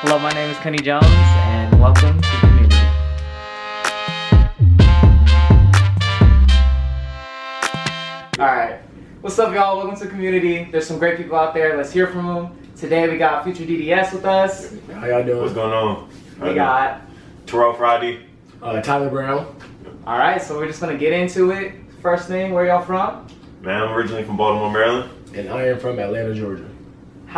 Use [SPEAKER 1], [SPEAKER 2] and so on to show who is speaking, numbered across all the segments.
[SPEAKER 1] Hello, my name is Kenny Jones, and welcome to Community. Alright, what's up, y'all? Welcome to Community. There's some great people out there. Let's hear from them. Today, we got Future DDS with us.
[SPEAKER 2] How y'all doing?
[SPEAKER 3] What's going on?
[SPEAKER 1] We got.
[SPEAKER 3] Terrell Friday.
[SPEAKER 2] Uh, Tyler Brown.
[SPEAKER 1] Alright, so we're just gonna get into it. First thing, where y'all from?
[SPEAKER 3] Man, I'm originally from Baltimore, Maryland.
[SPEAKER 2] And I am from Atlanta, Georgia.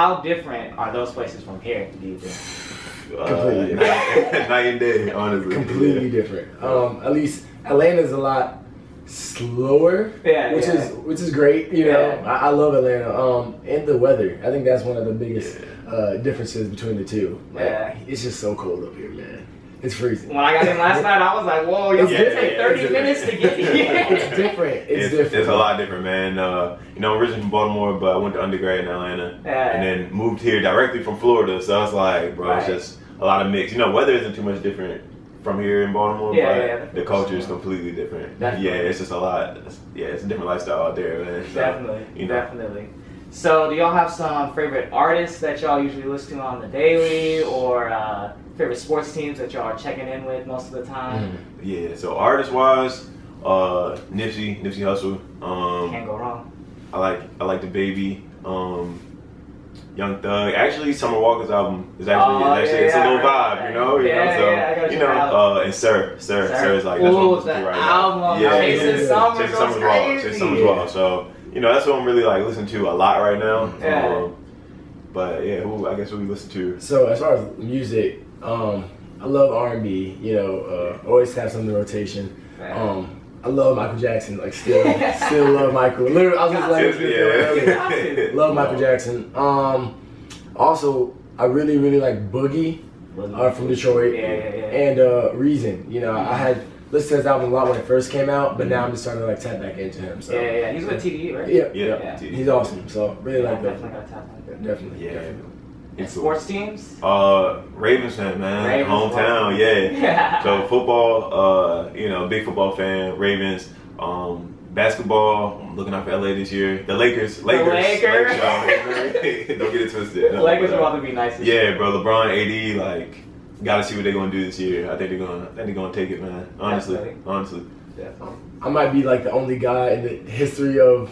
[SPEAKER 1] How different are those places from here, do you think?
[SPEAKER 3] Uh,
[SPEAKER 2] Completely.
[SPEAKER 3] night, night and day, honestly.
[SPEAKER 2] Completely
[SPEAKER 3] Yeah.
[SPEAKER 2] different. Um, at least Atlanta's a lot slower.
[SPEAKER 1] Yeah,
[SPEAKER 2] which
[SPEAKER 1] yeah.
[SPEAKER 2] is which is great. You know,
[SPEAKER 1] Yeah.
[SPEAKER 2] I, I love Atlanta. Um, and the weather. I think that's one of the biggest uh, differences between the two. Like,
[SPEAKER 1] Yeah.
[SPEAKER 2] It's just so cold up here, man. It's freezing.
[SPEAKER 1] When I got in last night, I was like, whoa, y'all
[SPEAKER 2] It's
[SPEAKER 1] yeah,
[SPEAKER 2] different.
[SPEAKER 1] take 30
[SPEAKER 2] It's
[SPEAKER 1] minutes to get here.
[SPEAKER 2] it's different. It's,
[SPEAKER 3] It's,
[SPEAKER 2] different.
[SPEAKER 3] it's a lot different, man. Uh, you know, I'm originally from Baltimore, but I went to undergrad in Atlanta,
[SPEAKER 1] Yeah.
[SPEAKER 3] and then moved here directly from Florida. So I was like, bro, it's just a lot of mix. You know, weather isn't too much different from here in Baltimore,
[SPEAKER 1] Yeah,
[SPEAKER 3] but
[SPEAKER 1] yeah,
[SPEAKER 3] the culture is completely different.
[SPEAKER 1] Definitely.
[SPEAKER 3] Yeah, it's just a lot. It's- yeah, it's a different lifestyle out there, man. So,
[SPEAKER 1] Definitely,
[SPEAKER 3] You know,
[SPEAKER 1] definitely. So, do y'all have some favorite artists that y'all usually listen to on the daily, or uh, favorite sports teams that y'all are checking in with most of the time?
[SPEAKER 2] Mm.
[SPEAKER 3] Yeah, so artist wise, uh, Nipsey, Nipsey Hussle. Um,
[SPEAKER 1] Can't go wrong.
[SPEAKER 3] I like I like the baby. Um, Young Thug. Actually, Summer Walker's album is actually,
[SPEAKER 1] Oh,
[SPEAKER 3] is actually
[SPEAKER 1] yeah,
[SPEAKER 3] it's a
[SPEAKER 1] yeah,
[SPEAKER 3] little vibe,
[SPEAKER 1] that.
[SPEAKER 3] you know. You
[SPEAKER 1] Yeah,
[SPEAKER 3] know, so
[SPEAKER 1] yeah,
[SPEAKER 3] you know, uh, and Sir, Sir,
[SPEAKER 1] Sir.
[SPEAKER 3] Sir, is like that's what I'm
[SPEAKER 1] Ooh,
[SPEAKER 3] listening to
[SPEAKER 1] the
[SPEAKER 3] right
[SPEAKER 1] album,
[SPEAKER 3] now. Yeah,
[SPEAKER 2] Chasing
[SPEAKER 3] yeah, yeah.
[SPEAKER 1] Summer
[SPEAKER 3] Chasing Summer's Wild,
[SPEAKER 1] crazy.
[SPEAKER 3] Chasing Summer's
[SPEAKER 2] Yeah.
[SPEAKER 3] So you know, that's what I'm really like listening to a lot right now.
[SPEAKER 1] Yeah.
[SPEAKER 3] Um, but yeah, who I guess who we listen to.
[SPEAKER 2] So as far as music, um, I love R and B. You know, uh, always have some in the rotation. Um, I love Michael Jackson. Like still, still love Michael. Literally, I was just like,
[SPEAKER 3] Yeah.
[SPEAKER 2] love Michael Jackson. Um, also, I really, really like Boogie uh, from Detroit
[SPEAKER 1] Yeah, yeah, yeah.
[SPEAKER 2] and uh, Reason. You know, I had listened to his album a lot when it first came out, but now I'm just starting to like tap back into him. So
[SPEAKER 1] yeah, yeah, yeah. He's with TDE, right?
[SPEAKER 2] yeah,
[SPEAKER 3] Yeah,
[SPEAKER 1] Yeah.
[SPEAKER 2] he's awesome. So really
[SPEAKER 1] Yeah,
[SPEAKER 2] like that.
[SPEAKER 1] definitely gotta tap into it.
[SPEAKER 2] Definitely,
[SPEAKER 3] Yeah.
[SPEAKER 2] definitely.
[SPEAKER 1] And
[SPEAKER 3] He's cool.
[SPEAKER 1] sports teams?
[SPEAKER 3] Uh, Ravens fan, man.
[SPEAKER 1] Ravens,
[SPEAKER 3] Hometown, yeah.
[SPEAKER 1] Yeah.
[SPEAKER 3] So football, uh, you know, big football fan. Ravens. Um, basketball. I'm looking out for LA this year. The Lakers. Lakers.
[SPEAKER 1] Lakers.
[SPEAKER 3] Lakers. Don't get it twisted. No,
[SPEAKER 1] Lakers
[SPEAKER 3] but,
[SPEAKER 1] are about to be nice. this
[SPEAKER 3] Yeah, bro. LeBron, AD, like, gotta see what they're gonna do this year. I think they're gonna. I think they're gonna take it, man. Honestly,
[SPEAKER 1] Definitely.
[SPEAKER 3] honestly.
[SPEAKER 1] year. Definitely.
[SPEAKER 2] I might be like the only guy in the history of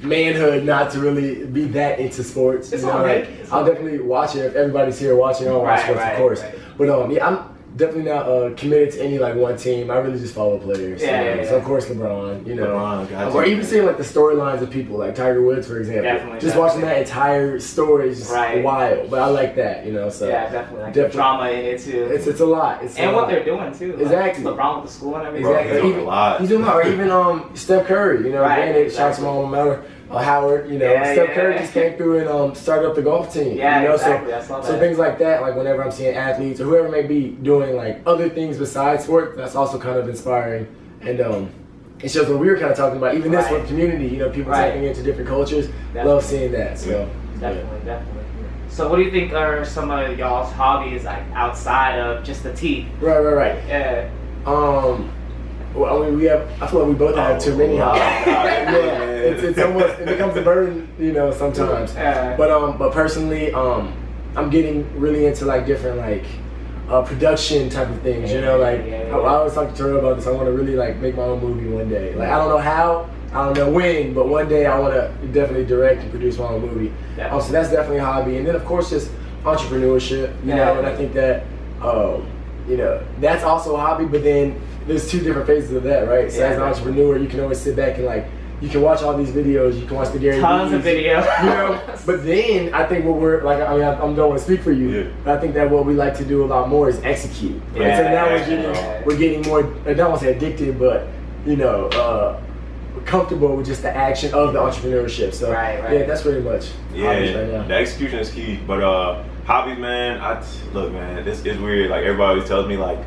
[SPEAKER 2] manhood not to really be that into sports.
[SPEAKER 1] It's
[SPEAKER 2] you know,
[SPEAKER 1] right.
[SPEAKER 2] like I'll
[SPEAKER 1] all
[SPEAKER 2] definitely watch it if everybody's here watching. I'll watch
[SPEAKER 1] Right,
[SPEAKER 2] sports,
[SPEAKER 1] right,
[SPEAKER 2] of course.
[SPEAKER 1] right.
[SPEAKER 2] But um, yeah, I'm definitely not uh, committed to any like one team. I really just follow players.
[SPEAKER 1] Yeah,
[SPEAKER 2] you know?
[SPEAKER 1] yeah,
[SPEAKER 2] So of course LeBron. You know,
[SPEAKER 3] LeBron, got
[SPEAKER 2] or even seeing like the storylines of people like Tiger Woods, for example.
[SPEAKER 1] Definitely,
[SPEAKER 2] just
[SPEAKER 1] definitely.
[SPEAKER 2] watching that entire story is just
[SPEAKER 1] Right.
[SPEAKER 2] wild. But I like that. You know, so
[SPEAKER 1] yeah, definitely. Like the
[SPEAKER 2] definitely.
[SPEAKER 1] drama in it too.
[SPEAKER 2] it's it's a lot. It's
[SPEAKER 1] and
[SPEAKER 2] a
[SPEAKER 1] what
[SPEAKER 2] lot.
[SPEAKER 1] they're doing too. Like,
[SPEAKER 2] Exactly.
[SPEAKER 1] LeBron with the school and everything.
[SPEAKER 3] Bro,
[SPEAKER 2] Exactly.
[SPEAKER 3] he's doing
[SPEAKER 2] Even-
[SPEAKER 3] a lot.
[SPEAKER 2] He's doing that, or even um Steph Curry. You know,
[SPEAKER 1] Right,
[SPEAKER 2] granted, shots
[SPEAKER 1] exactly.
[SPEAKER 2] from alma mater, uh, Howard. You know,
[SPEAKER 1] Yeah,
[SPEAKER 2] Steph
[SPEAKER 1] yeah.
[SPEAKER 2] Curry just came through and um started up the golf team.
[SPEAKER 1] Yeah,
[SPEAKER 2] you know,
[SPEAKER 1] exactly.
[SPEAKER 2] So so things like that. Like whenever I'm seeing athletes or whoever may be doing like other things besides sport, that's also kind of inspiring. And um, it shows what we were kind of talking about. Even this
[SPEAKER 1] Right.
[SPEAKER 2] with community, you know, people
[SPEAKER 1] Right.
[SPEAKER 2] tapping into different cultures.
[SPEAKER 1] Definitely.
[SPEAKER 2] Love seeing that. So
[SPEAKER 1] Definitely, definitely. So, what do you think are some of y'all's hobbies like outside of just the teeth?
[SPEAKER 2] yeah. right, right, right.
[SPEAKER 1] Yeah.
[SPEAKER 2] Um, well, I mean, we have. I feel like we both have too many
[SPEAKER 3] Oh,
[SPEAKER 2] hobbies.
[SPEAKER 3] God,
[SPEAKER 2] yeah, it's, it's almost it becomes a burden, you know, sometimes.
[SPEAKER 1] Yeah.
[SPEAKER 2] But um, but personally, um, I'm getting really into like different like uh, production type of things. You know, like
[SPEAKER 1] Yeah, yeah,
[SPEAKER 2] I, I always talk to Terrell about this. I want to really like make my own movie one day. Like I don't know how, I don't know when, but one day I want to definitely direct and produce my own movie. Um, so that's definitely a hobby, and then of course just entrepreneurship. You
[SPEAKER 1] Yeah.
[SPEAKER 2] know, and I think that um, you know that's also a hobby. But then there's two different phases of that, right? So
[SPEAKER 1] Yeah,
[SPEAKER 2] as an
[SPEAKER 1] definitely.
[SPEAKER 2] entrepreneur, you can always sit back and like you can watch all these videos. You can watch the Gary
[SPEAKER 1] Tons of videos.
[SPEAKER 2] you know. But then I think what we're like, I mean, I, I don't want to speak for you,
[SPEAKER 3] Yeah.
[SPEAKER 2] but I think that what we like to do a lot more is execute. Right?
[SPEAKER 1] Yeah,
[SPEAKER 2] so now we're getting
[SPEAKER 1] yeah.
[SPEAKER 2] we're getting more. I don't want to say addicted, but you know, uh, comfortable with just the action of the entrepreneurship. So
[SPEAKER 1] Right, right.
[SPEAKER 2] yeah, that's pretty much hobbies right
[SPEAKER 3] Yeah,
[SPEAKER 2] now.
[SPEAKER 3] the execution is key. But uh, hobbies, man. I look, man. This is weird. Like everybody always tells me, like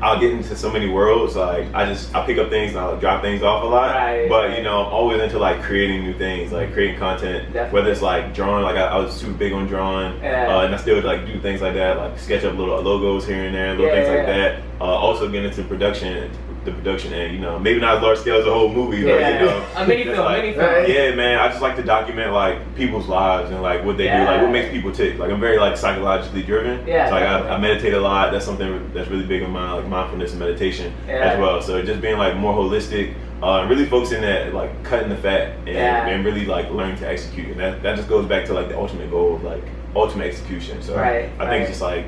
[SPEAKER 3] I'll get into so many worlds. Like I just I pick up things and I'll drop things off a lot.
[SPEAKER 1] Right,
[SPEAKER 3] but
[SPEAKER 1] right.
[SPEAKER 3] you know, always into like creating new things, like creating content.
[SPEAKER 1] Definitely.
[SPEAKER 3] Whether it's like drawing, like I, I was super big on drawing,
[SPEAKER 1] Yeah.
[SPEAKER 3] uh, and I still like do things like that, like sketch up little logos here and there, little
[SPEAKER 1] Yeah,
[SPEAKER 3] things
[SPEAKER 1] yeah,
[SPEAKER 3] like that. Uh, also get into production, the production end. You know, maybe not as large scale as a whole movie, but you know,
[SPEAKER 1] A mini film,
[SPEAKER 3] like-
[SPEAKER 1] mini film.
[SPEAKER 3] Yeah, man. I just like to document like people's lives and like what they do, like what makes people tick. Like I'm very like psychologically driven.
[SPEAKER 1] Yeah,
[SPEAKER 3] So like I. I meditate a lot. That's something that's really big in mine, like mindfulness and meditation
[SPEAKER 1] Yeah.
[SPEAKER 3] as well. So just being like more holistic. Uh, and really focusing at like cutting the fat and,
[SPEAKER 1] Yeah.
[SPEAKER 3] and really like learning to execute, and that, that just goes back to like the ultimate goal of like ultimate execution. So
[SPEAKER 1] Right,
[SPEAKER 3] I think
[SPEAKER 1] right.
[SPEAKER 3] it's just like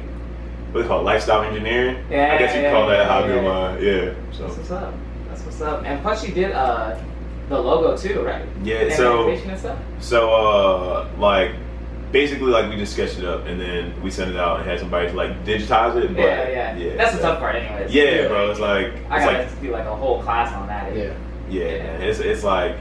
[SPEAKER 3] what's it called lifestyle engineering.
[SPEAKER 1] Yeah,
[SPEAKER 3] I guess you
[SPEAKER 1] yeah,
[SPEAKER 3] could call that
[SPEAKER 1] yeah,
[SPEAKER 3] a hobby
[SPEAKER 1] yeah,
[SPEAKER 3] of mine. Yeah. So
[SPEAKER 1] That's what's up. That's what's up. And plus, you did uh, the logo too, right?
[SPEAKER 3] yeah.
[SPEAKER 1] And
[SPEAKER 3] So
[SPEAKER 1] and stuff.
[SPEAKER 3] so uh like basically like we just sketched it up and then we sent it out and had somebody to like digitize it. But
[SPEAKER 1] yeah, yeah, That's the tough part, anyways.
[SPEAKER 3] Yeah, bro. It's like
[SPEAKER 1] I
[SPEAKER 3] it's
[SPEAKER 1] gotta
[SPEAKER 3] like
[SPEAKER 1] do like a whole class on that.
[SPEAKER 2] Yeah.
[SPEAKER 3] Yeah,
[SPEAKER 1] Yeah.
[SPEAKER 3] It's it's like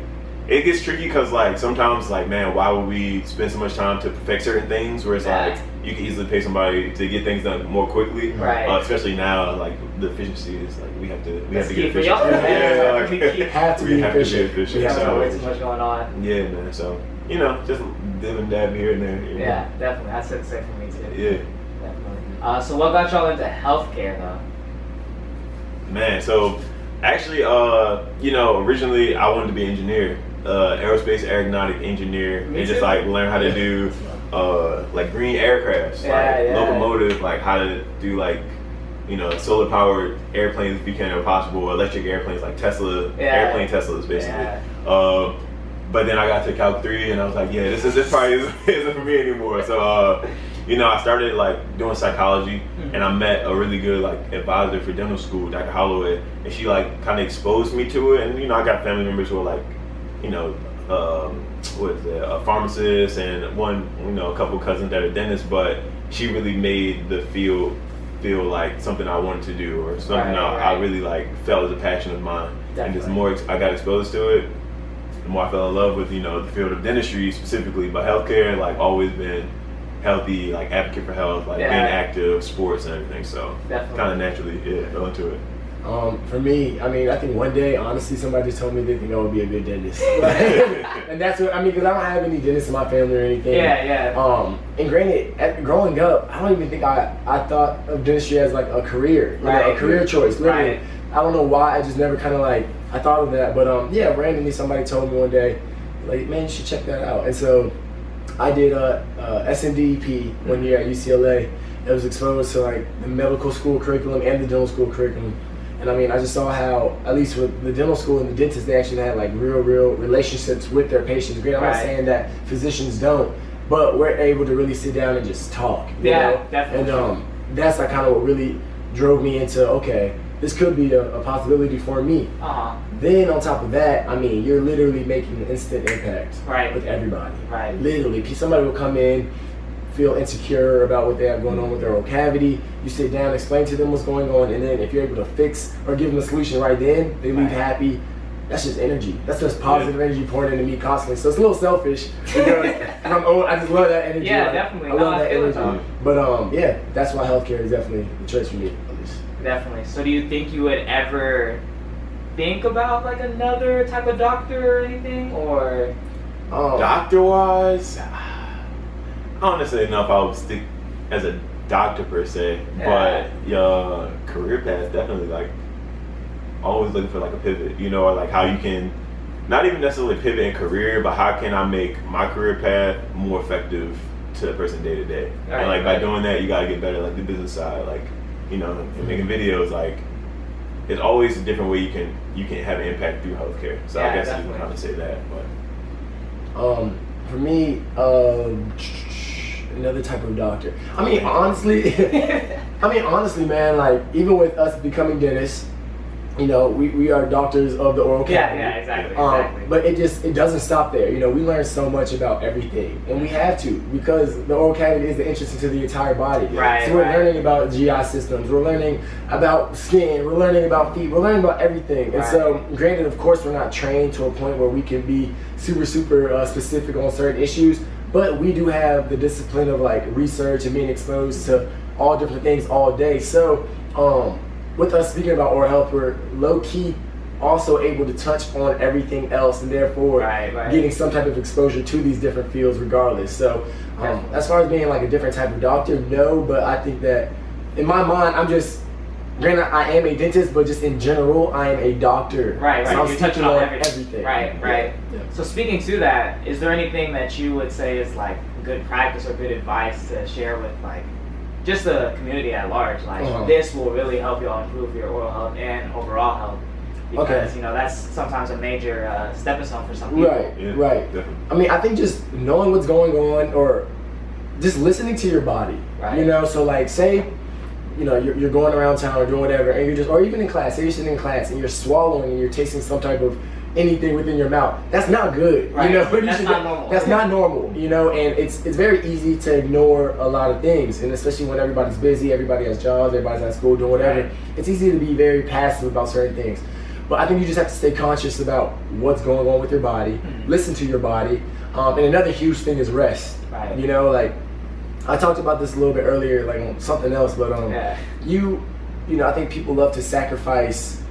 [SPEAKER 3] it gets tricky because like sometimes like man, why would we spend so much time to perfect certain things? Where it's
[SPEAKER 1] Yeah.
[SPEAKER 3] like you can easily pay somebody to get things done more quickly.
[SPEAKER 1] Right.
[SPEAKER 3] Uh, especially now, like the efficiency is like we have to we
[SPEAKER 1] That's
[SPEAKER 3] have to get efficient. Yeah,
[SPEAKER 1] Yeah,
[SPEAKER 3] like,
[SPEAKER 1] we
[SPEAKER 2] Have to
[SPEAKER 3] we
[SPEAKER 2] be
[SPEAKER 3] have
[SPEAKER 2] efficient.
[SPEAKER 3] to be efficient.
[SPEAKER 2] We have
[SPEAKER 3] so,
[SPEAKER 1] way too much going on.
[SPEAKER 3] yeah, man. So you know, just dib and dab here and there. you know.
[SPEAKER 1] Yeah, definitely. That's it for me too.
[SPEAKER 3] Yeah.
[SPEAKER 1] Definitely. Uh, so what got y'all into healthcare though?
[SPEAKER 3] Man, so actually, uh, you know, originally I wanted to be an engineer, uh, aerospace aeronautic engineer,
[SPEAKER 1] Me
[SPEAKER 3] and just like learn how to do uh, like green aircrafts,
[SPEAKER 1] Yeah,
[SPEAKER 3] like
[SPEAKER 1] yeah.
[SPEAKER 3] locomotive, like how to do like you know solar powered airplanes became possible, electric airplanes like Tesla,
[SPEAKER 1] Yeah.
[SPEAKER 3] airplane Teslas basically. Uh, but then I got to Calc three and I was like, yeah, this is this probably isn't, isn't for me anymore. So uh, you know, I started like doing psychology,
[SPEAKER 1] Mhm.
[SPEAKER 3] and I met a really good like advisor for dental school, Dr. Holloway, and she like kind of exposed me to it. And you know, I got family members who are like, you know, um, what is it, a pharmacist, and one, you know, a couple cousins that are dentists. But she really made the field feel like something I wanted to do, or something
[SPEAKER 1] Right,
[SPEAKER 3] I, I really like felt as a passion of mine. And just more ex- I got exposed to it, the more I fell in love with you know the field of dentistry specifically, but healthcare like always been healthy, like advocate for health, like
[SPEAKER 1] Yeah.
[SPEAKER 3] being active, sports and everything. So kind of naturally, yeah, fell into it.
[SPEAKER 2] Um, for me, I mean, I think one day, honestly, somebody just told me they think I would be a good dentist, and that's what I mean because I don't have any dentists in my family or anything.
[SPEAKER 1] Yeah, yeah.
[SPEAKER 2] Um, and granted, at, growing up, I don't even think I, I thought of dentistry as like a career, you know, a career choice. Literally,
[SPEAKER 1] Right.
[SPEAKER 2] I don't know why. I just never kind of like I thought of that. But um, yeah, randomly somebody told me one day, like, man, you should check that out. And so I did uh, uh, SMDEP one year at UCLA. I was exposed to like the medical school curriculum and the dental school curriculum. And I mean, I just saw how, at least with the dental school and the dentists, they actually had like real, real relationships with their patients. Great, I'm not saying that physicians don't, but we're able to really sit down and just talk. you
[SPEAKER 1] Yeah,
[SPEAKER 2] know?
[SPEAKER 1] definitely.
[SPEAKER 2] And um, that's like kind of what really drove me into okay, this could be a, a possibility for me.
[SPEAKER 1] Uh huh.
[SPEAKER 2] Then on top of that, I mean, you're literally making an instant impact
[SPEAKER 1] Right.
[SPEAKER 2] with everybody.
[SPEAKER 1] Right.
[SPEAKER 2] Literally, somebody will come in, feel insecure about what they have going on with their oral cavity. You sit down, explain to them what's going on, and then if you're able to fix or give them a solution right then, they leave
[SPEAKER 1] Right.
[SPEAKER 2] happy. That's just energy. That's just positive energy pouring into me constantly. So it's a little selfish because I'm old. I just love that energy.
[SPEAKER 1] Yeah,
[SPEAKER 2] Like,
[SPEAKER 1] definitely.
[SPEAKER 2] I love
[SPEAKER 1] I
[SPEAKER 2] that
[SPEAKER 1] feel
[SPEAKER 2] energy.
[SPEAKER 1] though.
[SPEAKER 2] But um, yeah, that's why healthcare is definitely the choice for me. At least.
[SPEAKER 1] Definitely. So do you think you would ever think about like another type of doctor or anything, or
[SPEAKER 2] Um,
[SPEAKER 3] Doctor wise, I don't necessarily know if I would stick as a doctor per se,
[SPEAKER 1] Yeah.
[SPEAKER 3] but your career path definitely like always looking for like a pivot, you know, or like how you can not even necessarily pivot in career, but how can I make my career path more effective to the person day to day? And like by doing that, you gotta get better, like the business side, like you know, and making videos, like it's always a different way you can you can have an impact through healthcare. So
[SPEAKER 1] Yeah,
[SPEAKER 3] I guess you
[SPEAKER 1] definitely.
[SPEAKER 3] can kind of say that, but.
[SPEAKER 2] Um, for me, um, another type of doctor. I mean, honestly, I mean, honestly, man, like even with us becoming dentists, you know, we, we are doctors of the oral cavity.
[SPEAKER 1] yeah, exactly,
[SPEAKER 2] Um,
[SPEAKER 1] exactly.
[SPEAKER 2] but it just it doesn't stop there. You know, we learn so much about everything, and we have to because the oral cavity is the entrance into the entire body.
[SPEAKER 1] Right,
[SPEAKER 2] So we're
[SPEAKER 1] right.
[SPEAKER 2] learning about GI systems. We're learning about skin. We're learning about feet. We're learning about everything. And so, granted, of course, we're not trained to a point where we can be super super uh, specific on certain issues, but we do have the discipline of like research and being exposed to all different things all day. So, um, with us speaking about oral health, we're low key also able to touch on everything else and therefore
[SPEAKER 1] Right, right.
[SPEAKER 2] getting some type of exposure to these different fields regardless. So um, as far as being like a different type of doctor, no, but I think that in my mind, I'm just granted, I am a dentist, but just in general, I am a doctor.
[SPEAKER 1] Right,
[SPEAKER 2] So
[SPEAKER 1] right.
[SPEAKER 2] I'm
[SPEAKER 1] You're touching on
[SPEAKER 2] on
[SPEAKER 1] everything.
[SPEAKER 2] everything.
[SPEAKER 1] Right, right.
[SPEAKER 2] Yeah.
[SPEAKER 1] So speaking to that, is there anything that you would say is like good practice or good advice to share with like just the community at large? Like
[SPEAKER 2] Uh-huh.
[SPEAKER 1] this will really help y'all improve your oral health and overall health. Because
[SPEAKER 2] Okay.
[SPEAKER 1] you know that's sometimes a major uh, stepping stone for some people.
[SPEAKER 2] Right,
[SPEAKER 3] Yeah,
[SPEAKER 2] right.
[SPEAKER 3] Definitely.
[SPEAKER 2] I mean, I think just knowing what's going on or just listening to your body.
[SPEAKER 1] Right.
[SPEAKER 2] You know, so like say, you know, you're, you're going around town or doing whatever, and you're just, or even in class, say you're sitting in class and you're swallowing and you're tasting some type of anything within your mouth. That's not good.
[SPEAKER 1] Right.
[SPEAKER 2] You know,
[SPEAKER 1] That's not normal.
[SPEAKER 2] That's not normal. You know, and it's it's very easy to ignore a lot of things, and especially when everybody's busy, everybody has jobs, everybody's at school doing whatever.
[SPEAKER 1] Right.
[SPEAKER 2] It's easy to be very passive about certain things. But I think you just have to stay conscious about what's going on with your body,
[SPEAKER 1] Mhm.
[SPEAKER 2] listen to your body, um, and another huge thing is rest.
[SPEAKER 1] Right.
[SPEAKER 2] You know, like I talked about this a little bit earlier, like on something else, but um,
[SPEAKER 1] Yeah.
[SPEAKER 2] you, you know, I think people love to sacrifice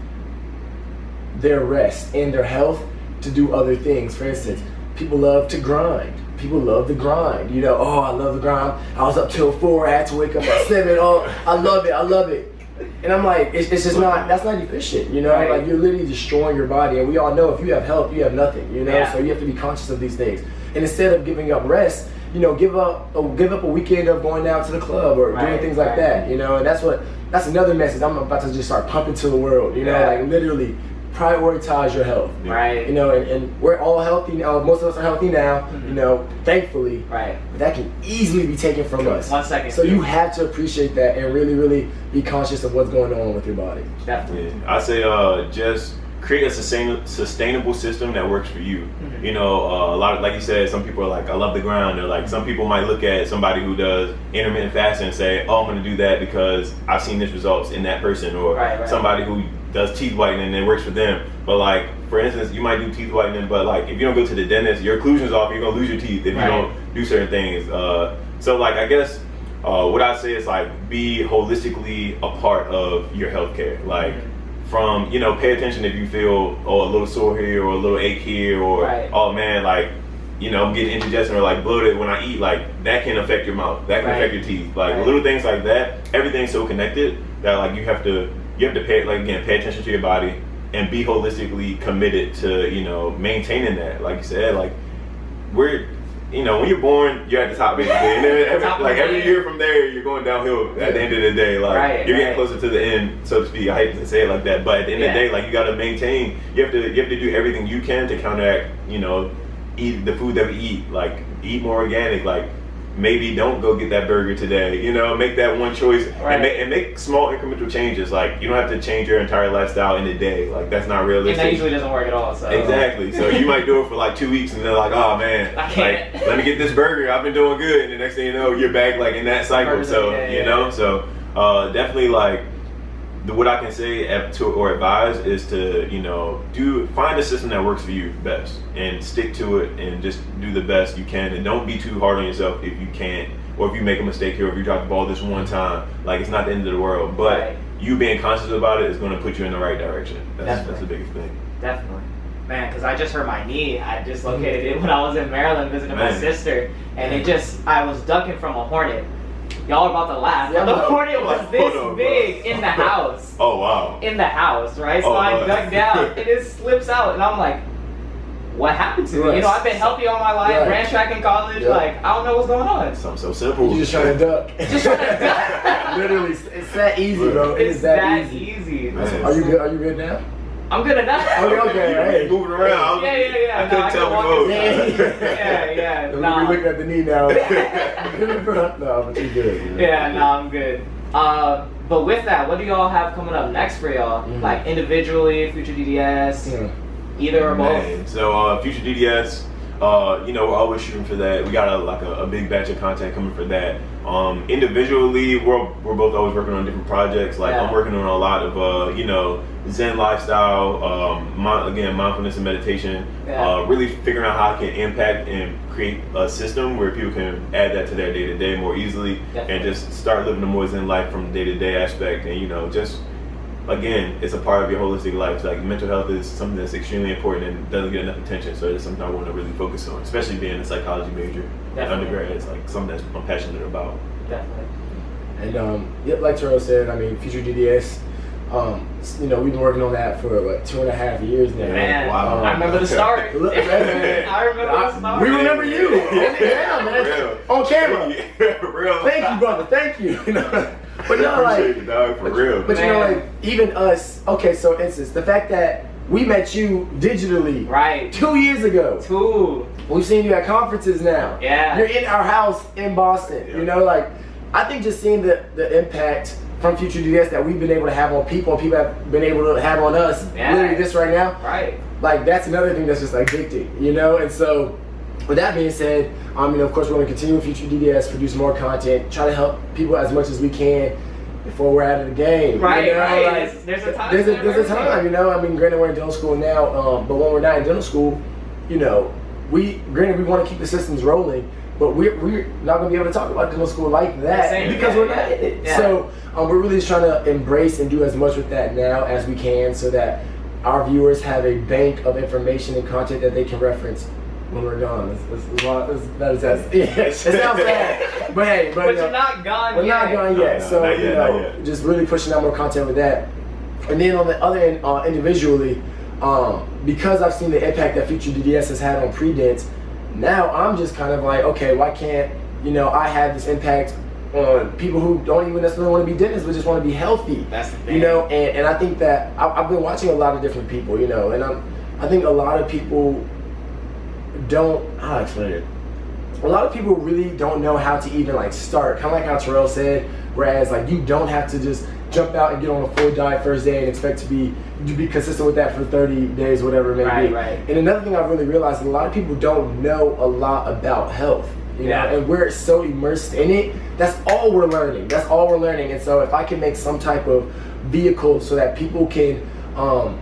[SPEAKER 2] their rest and their health to do other things. For instance, people love to grind. People love the grind. You know, oh, I love the grind. I was up till four. I had to wake up at seven. Oh, I love it. I love it. And I'm like, it's, it's just not. That's not efficient. You know,
[SPEAKER 1] Right.
[SPEAKER 2] like you're literally destroying your body. And we all know if you have health, you have nothing. You know,
[SPEAKER 1] Yeah.
[SPEAKER 2] so you have to be conscious of these things. And instead of giving up rest, you know, give up a, give up a weekend of going down to the club or doing things like
[SPEAKER 1] right.
[SPEAKER 2] that. You know, and that's what that's another message I'm about to just start pumping to the world. You know,
[SPEAKER 1] Yeah.
[SPEAKER 2] like literally prioritize your health.
[SPEAKER 1] Right.
[SPEAKER 2] You know, and, and we're all healthy now. Most of us are healthy now.
[SPEAKER 1] Mhm.
[SPEAKER 2] You know, thankfully,
[SPEAKER 1] Right.
[SPEAKER 2] but that can easily be taken from us.
[SPEAKER 1] One second.
[SPEAKER 2] So you have to appreciate that and really, really be conscious of what's going on with your body.
[SPEAKER 1] definitely.
[SPEAKER 3] Yeah, I say uh, just create a sustain- sustainable system that works for you.
[SPEAKER 1] Mhm.
[SPEAKER 3] You know, uh, a lot of like you said, some people are like, I love the grind. Or like some people might look at somebody who does intermittent fasting and say, Oh, I'm going to do that because I've seen this results in that person. Or
[SPEAKER 1] Right, right.
[SPEAKER 3] somebody who does teeth whitening and it works for them. But like, for instance, you might do teeth whitening, but like if you don't go to the dentist, your occlusion's off. You're gonna lose your teeth if
[SPEAKER 1] Right.
[SPEAKER 3] you don't do certain things. Uh, so like, I guess. Uh, what I say is like be holistically a part of your healthcare. Like from you know pay attention if you feel oh a little sore here or a little ache here or
[SPEAKER 1] Right.
[SPEAKER 3] oh man like you know I'm getting indigestion or like bloated when I eat like that can affect your mouth that can
[SPEAKER 1] Right.
[SPEAKER 3] affect your teeth like
[SPEAKER 1] Right.
[SPEAKER 3] little things like that everything's so connected that like you have to you have to pay like again pay attention to your body and be holistically committed to you know maintaining that like you said like we're you know when you're born you're at the top basically and then every, like every year from there you're going downhill at the end of the day like
[SPEAKER 1] Right,
[SPEAKER 3] you're getting
[SPEAKER 1] right.
[SPEAKER 3] closer to the end so to speak. I hate to say it like that but at the end of the day like you got to maintain you have to you have to do everything you can to counteract you know eat the food that we eat like eat more organic like maybe don't go get that burger today you know make that one choice
[SPEAKER 1] Right.
[SPEAKER 3] and, make, and make small incremental changes like you don't have to change your entire lifestyle in a day like that's not realistic.
[SPEAKER 1] And that usually doesn't work at all. So
[SPEAKER 3] Exactly. So you might do it for like two weeks, and they're like, "Oh man,
[SPEAKER 1] I can't."
[SPEAKER 3] like let me get this burger. I've been doing good." And the next thing you know, you're back like in that cycle.
[SPEAKER 1] Burgers
[SPEAKER 3] So
[SPEAKER 1] day,
[SPEAKER 3] you
[SPEAKER 1] yeah.
[SPEAKER 3] know, so uh, definitely like the, what I can say to or advise is to you know do find a system that works for you best and stick to it and just do the best you can and don't be too hard on yourself if you can't or if you make a mistake here or if you drop the ball this one time like it's not the end of the world but
[SPEAKER 1] Right.
[SPEAKER 3] you being conscious about it is going to put you in the right direction that's, that's the biggest thing
[SPEAKER 1] Definitely. Man, because I just hurt my knee. I dislocated it when I was in Maryland visiting my sister. And it just, I was ducking from a hornet. Y'all are about to laugh.
[SPEAKER 2] Yeah,
[SPEAKER 1] the
[SPEAKER 2] bro.
[SPEAKER 1] hornet was this
[SPEAKER 3] on, bro.
[SPEAKER 1] big in the house.
[SPEAKER 3] oh wow
[SPEAKER 1] In the house, right? So
[SPEAKER 3] Oh,
[SPEAKER 1] I
[SPEAKER 3] Lord.
[SPEAKER 1] dug down and it slips out. And I'm like, what happened to me?
[SPEAKER 2] Right.
[SPEAKER 1] You know, I've been healthy all my life,
[SPEAKER 2] Right.
[SPEAKER 1] ran track in college.
[SPEAKER 2] Yeah.
[SPEAKER 1] Like, I don't know what's going on.
[SPEAKER 3] Something so simple.
[SPEAKER 2] You're just trying to duck.
[SPEAKER 1] Just trying to duck.
[SPEAKER 2] Literally, it's that easy, bro. It
[SPEAKER 1] It's
[SPEAKER 2] that,
[SPEAKER 1] that
[SPEAKER 2] easy.
[SPEAKER 1] easy.
[SPEAKER 2] Are you good? Are you good now?
[SPEAKER 1] I'm good enough.
[SPEAKER 2] Okay, okay,
[SPEAKER 3] You-
[SPEAKER 2] hey.
[SPEAKER 3] you moving around.
[SPEAKER 1] Yeah, yeah, yeah.
[SPEAKER 3] I
[SPEAKER 1] No,
[SPEAKER 3] couldn't
[SPEAKER 1] I
[SPEAKER 3] tell
[SPEAKER 1] can walk
[SPEAKER 3] before.
[SPEAKER 1] inside. Yeah, yeah.
[SPEAKER 2] We're
[SPEAKER 1] Nah.
[SPEAKER 2] looking at the knee now. no, but you're good. you know.
[SPEAKER 1] Yeah, no, I'm good. Uh, but with that, what do y'all have coming up next for y'all?
[SPEAKER 2] Mhm.
[SPEAKER 1] Like individually, future DDS,
[SPEAKER 2] Yeah.
[SPEAKER 1] either or both.
[SPEAKER 3] Man, so uh, future DDS, uh, you know, we're always shooting for that. We got a, like a, a big batch of content coming for that. Um, individually, we're, we're both always working on different projects. Like
[SPEAKER 1] Yeah.
[SPEAKER 3] I'm working on a lot of, uh, you know, Zen lifestyle, um, mi- again, mindfulness and meditation.
[SPEAKER 1] Yeah.
[SPEAKER 3] Uh, really figuring out how I can impact and create a system where people can add that to their day to day more easily,
[SPEAKER 1] Definitely.
[SPEAKER 3] and just start living a more Zen life from day to day aspect. And you know, just again, it's a part of your holistic life. Like mental health is something that's extremely important and doesn't get enough attention. So it's something I want to really focus on, especially being a psychology major at
[SPEAKER 1] Definitely.
[SPEAKER 3] undergrad. It's like something that's I'm passionate about.
[SPEAKER 1] Definitely.
[SPEAKER 2] And um, yep, like Terrell said, I mean, future DDS. um, you know, we've been working on that for what two and a half years now.
[SPEAKER 1] Man,
[SPEAKER 3] Wow.
[SPEAKER 1] I remember the start.
[SPEAKER 2] Look, man.
[SPEAKER 1] I remember the start.
[SPEAKER 2] We remember you. Yeah, man.
[SPEAKER 3] Real.
[SPEAKER 2] On camera.
[SPEAKER 3] real.
[SPEAKER 2] Thank you, brother. Thank you. You know, but no, like,
[SPEAKER 3] you, dog, for real.
[SPEAKER 2] but you know, like even us. Okay, so instance, the fact that we met you digitally
[SPEAKER 1] Right.
[SPEAKER 2] two years ago.
[SPEAKER 1] Two.
[SPEAKER 2] We've seen you at conferences now.
[SPEAKER 1] Yeah.
[SPEAKER 2] You're in our house in Boston.
[SPEAKER 3] Yeah.
[SPEAKER 2] You know, like I think just seeing the the impact from Future DDS that we've been able to have on people and people have been able to have on us.
[SPEAKER 1] Yeah.
[SPEAKER 2] Literally this right now.
[SPEAKER 1] Right.
[SPEAKER 2] Like that's another thing that's just addicting, you know? And so with that being said, um, you know, of course we're gonna continue with Future DDS, produce more content, try to help people as much as we can before we're out of the game.
[SPEAKER 1] Right,
[SPEAKER 2] you know?
[SPEAKER 1] right.
[SPEAKER 2] Like,
[SPEAKER 1] There's- there's a time
[SPEAKER 2] There's a, there's a time, you know. I mean, granted we're in dental school now, um, but when we're not in dental school, you know, we granted we want to keep the systems rolling, but we're, we're not going to be able to talk about dental school like that
[SPEAKER 1] Same,
[SPEAKER 2] because
[SPEAKER 1] yeah,
[SPEAKER 2] we're not in it.
[SPEAKER 1] yeah.
[SPEAKER 2] So um, we're really just trying to embrace and do as much with that now as we can, so that our viewers have a bank of information and content that they can reference when we're gone. It's, it's, it's, a lot- it's, that is, that's, yeah, it sounds bad, but hey, but,
[SPEAKER 1] But
[SPEAKER 2] you know,
[SPEAKER 1] you're not gone
[SPEAKER 2] we're
[SPEAKER 1] yet.
[SPEAKER 2] not gone yet.
[SPEAKER 3] no,
[SPEAKER 2] so
[SPEAKER 3] not
[SPEAKER 2] you know,
[SPEAKER 3] not yet.
[SPEAKER 2] just really pushing out more content with that. And then on the other end, uh, individually, um, because I've seen the impact that Future DDS has had on pre-dents, now I'm just kind of like, okay, why can't you know I have this impact on people who don't even necessarily want to be dentists, but just want to be healthy.
[SPEAKER 1] That's the thing.
[SPEAKER 2] You know, and, and I think that I, I've been watching a lot of different people, you know, and I'm I think a lot of people don't how I explain it. A lot of people really don't know how to even like start. Kind of like how Terrell said, whereas like you don't have to just jump out and get on a full diet first day and expect to be to be consistent with that for 30 days, whatever it may
[SPEAKER 1] Right,
[SPEAKER 2] be.
[SPEAKER 1] right.
[SPEAKER 2] And another thing I've really realized is a lot of people don't know a lot about health. You
[SPEAKER 1] Yeah.
[SPEAKER 2] know, and we're so immersed in it. That's all we're learning. That's all we're learning. And so if I can make some type of vehicle so that people can um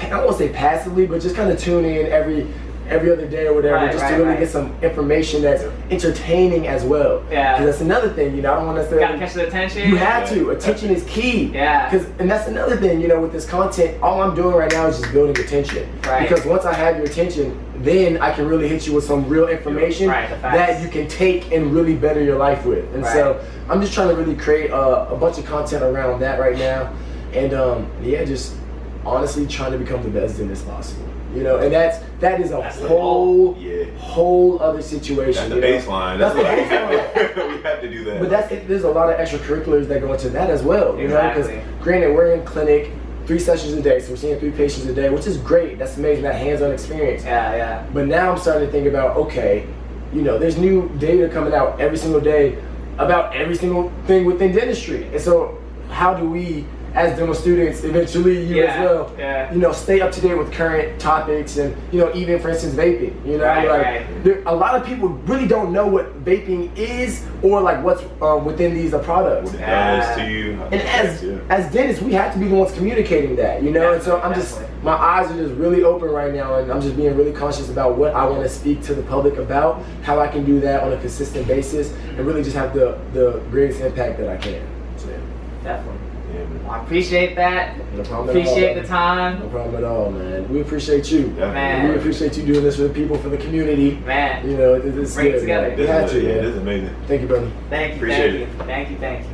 [SPEAKER 2] I don't want to say passively, but just kind of tune in every every other day or whatever,
[SPEAKER 1] Right,
[SPEAKER 2] just
[SPEAKER 1] right,
[SPEAKER 2] to really
[SPEAKER 1] right.
[SPEAKER 2] get some information that's entertaining as well.
[SPEAKER 1] Yeah.
[SPEAKER 2] Because that's another thing, you know, I don't want to
[SPEAKER 1] say.
[SPEAKER 2] Gotta
[SPEAKER 1] catch the attention.
[SPEAKER 2] You have to. Attention is key.
[SPEAKER 1] Yeah.
[SPEAKER 2] Because and that's another thing, you know, with this content, all I'm doing right now is just building attention.
[SPEAKER 1] Right.
[SPEAKER 2] Because once I have your attention, then I can really hit you with some real information
[SPEAKER 1] Right,
[SPEAKER 2] that you can take and really better your life with. And so I'm just trying to really create a, a bunch of content around that right now. And um, yeah, just honestly trying to become the best dentist possible. You know, and that's that is a
[SPEAKER 1] That's
[SPEAKER 2] whole
[SPEAKER 3] Yeah.
[SPEAKER 2] whole other situation.
[SPEAKER 3] That's the
[SPEAKER 2] know?
[SPEAKER 3] baseline.
[SPEAKER 2] That's
[SPEAKER 3] That's,
[SPEAKER 2] the
[SPEAKER 3] what
[SPEAKER 2] baseline.
[SPEAKER 3] we have to do that.
[SPEAKER 2] But that's it, there's a lot of extracurriculars that go into that as well. You know, because granted we're in clinic three sessions a day, so we're seeing three patients a day, which is great. That's amazing. That hands-on experience.
[SPEAKER 1] Yeah, yeah.
[SPEAKER 2] But now I'm starting to think about okay, you know, there's new data coming out every single day about every single thing within dentistry, and so how do we, as dental students, eventually you as well,
[SPEAKER 1] yeah.
[SPEAKER 2] you know, stay up to date with current topics and you know, even for instance, vaping. You know,
[SPEAKER 1] Right,
[SPEAKER 2] like
[SPEAKER 1] right.
[SPEAKER 2] there, a lot of people really don't know what vaping is or like what's um, within these uh, products.
[SPEAKER 3] what it
[SPEAKER 1] Yeah.
[SPEAKER 3] does to you.
[SPEAKER 2] And as
[SPEAKER 3] yeah.
[SPEAKER 2] as dentists, we have to be the ones communicating that, you know. and so I'm
[SPEAKER 1] Definitely,
[SPEAKER 2] just my eyes are just really open right now, and I'm just being really conscious about what I want to speak to the public about, how I can do that on a consistent basis, and really just have the the greatest impact that I can. So, yeah,
[SPEAKER 1] Definitely.
[SPEAKER 3] Yeah, man.
[SPEAKER 1] Well, I appreciate that.
[SPEAKER 2] no problem
[SPEAKER 1] Appreciate
[SPEAKER 2] at all.
[SPEAKER 1] the time.
[SPEAKER 2] No problem at all, man. We appreciate you.
[SPEAKER 3] Definitely.
[SPEAKER 1] Man.
[SPEAKER 2] We appreciate you doing this for the people, for the community.
[SPEAKER 1] Man.
[SPEAKER 2] You know, it, it's
[SPEAKER 1] Bring it together.
[SPEAKER 2] man. We
[SPEAKER 3] This
[SPEAKER 2] had
[SPEAKER 3] is,
[SPEAKER 2] to,
[SPEAKER 3] yeah,
[SPEAKER 2] man.
[SPEAKER 3] this is amazing.
[SPEAKER 2] Thank you, brother.
[SPEAKER 1] Thank you,
[SPEAKER 3] Appreciate
[SPEAKER 1] thank you. Thank you, thank you.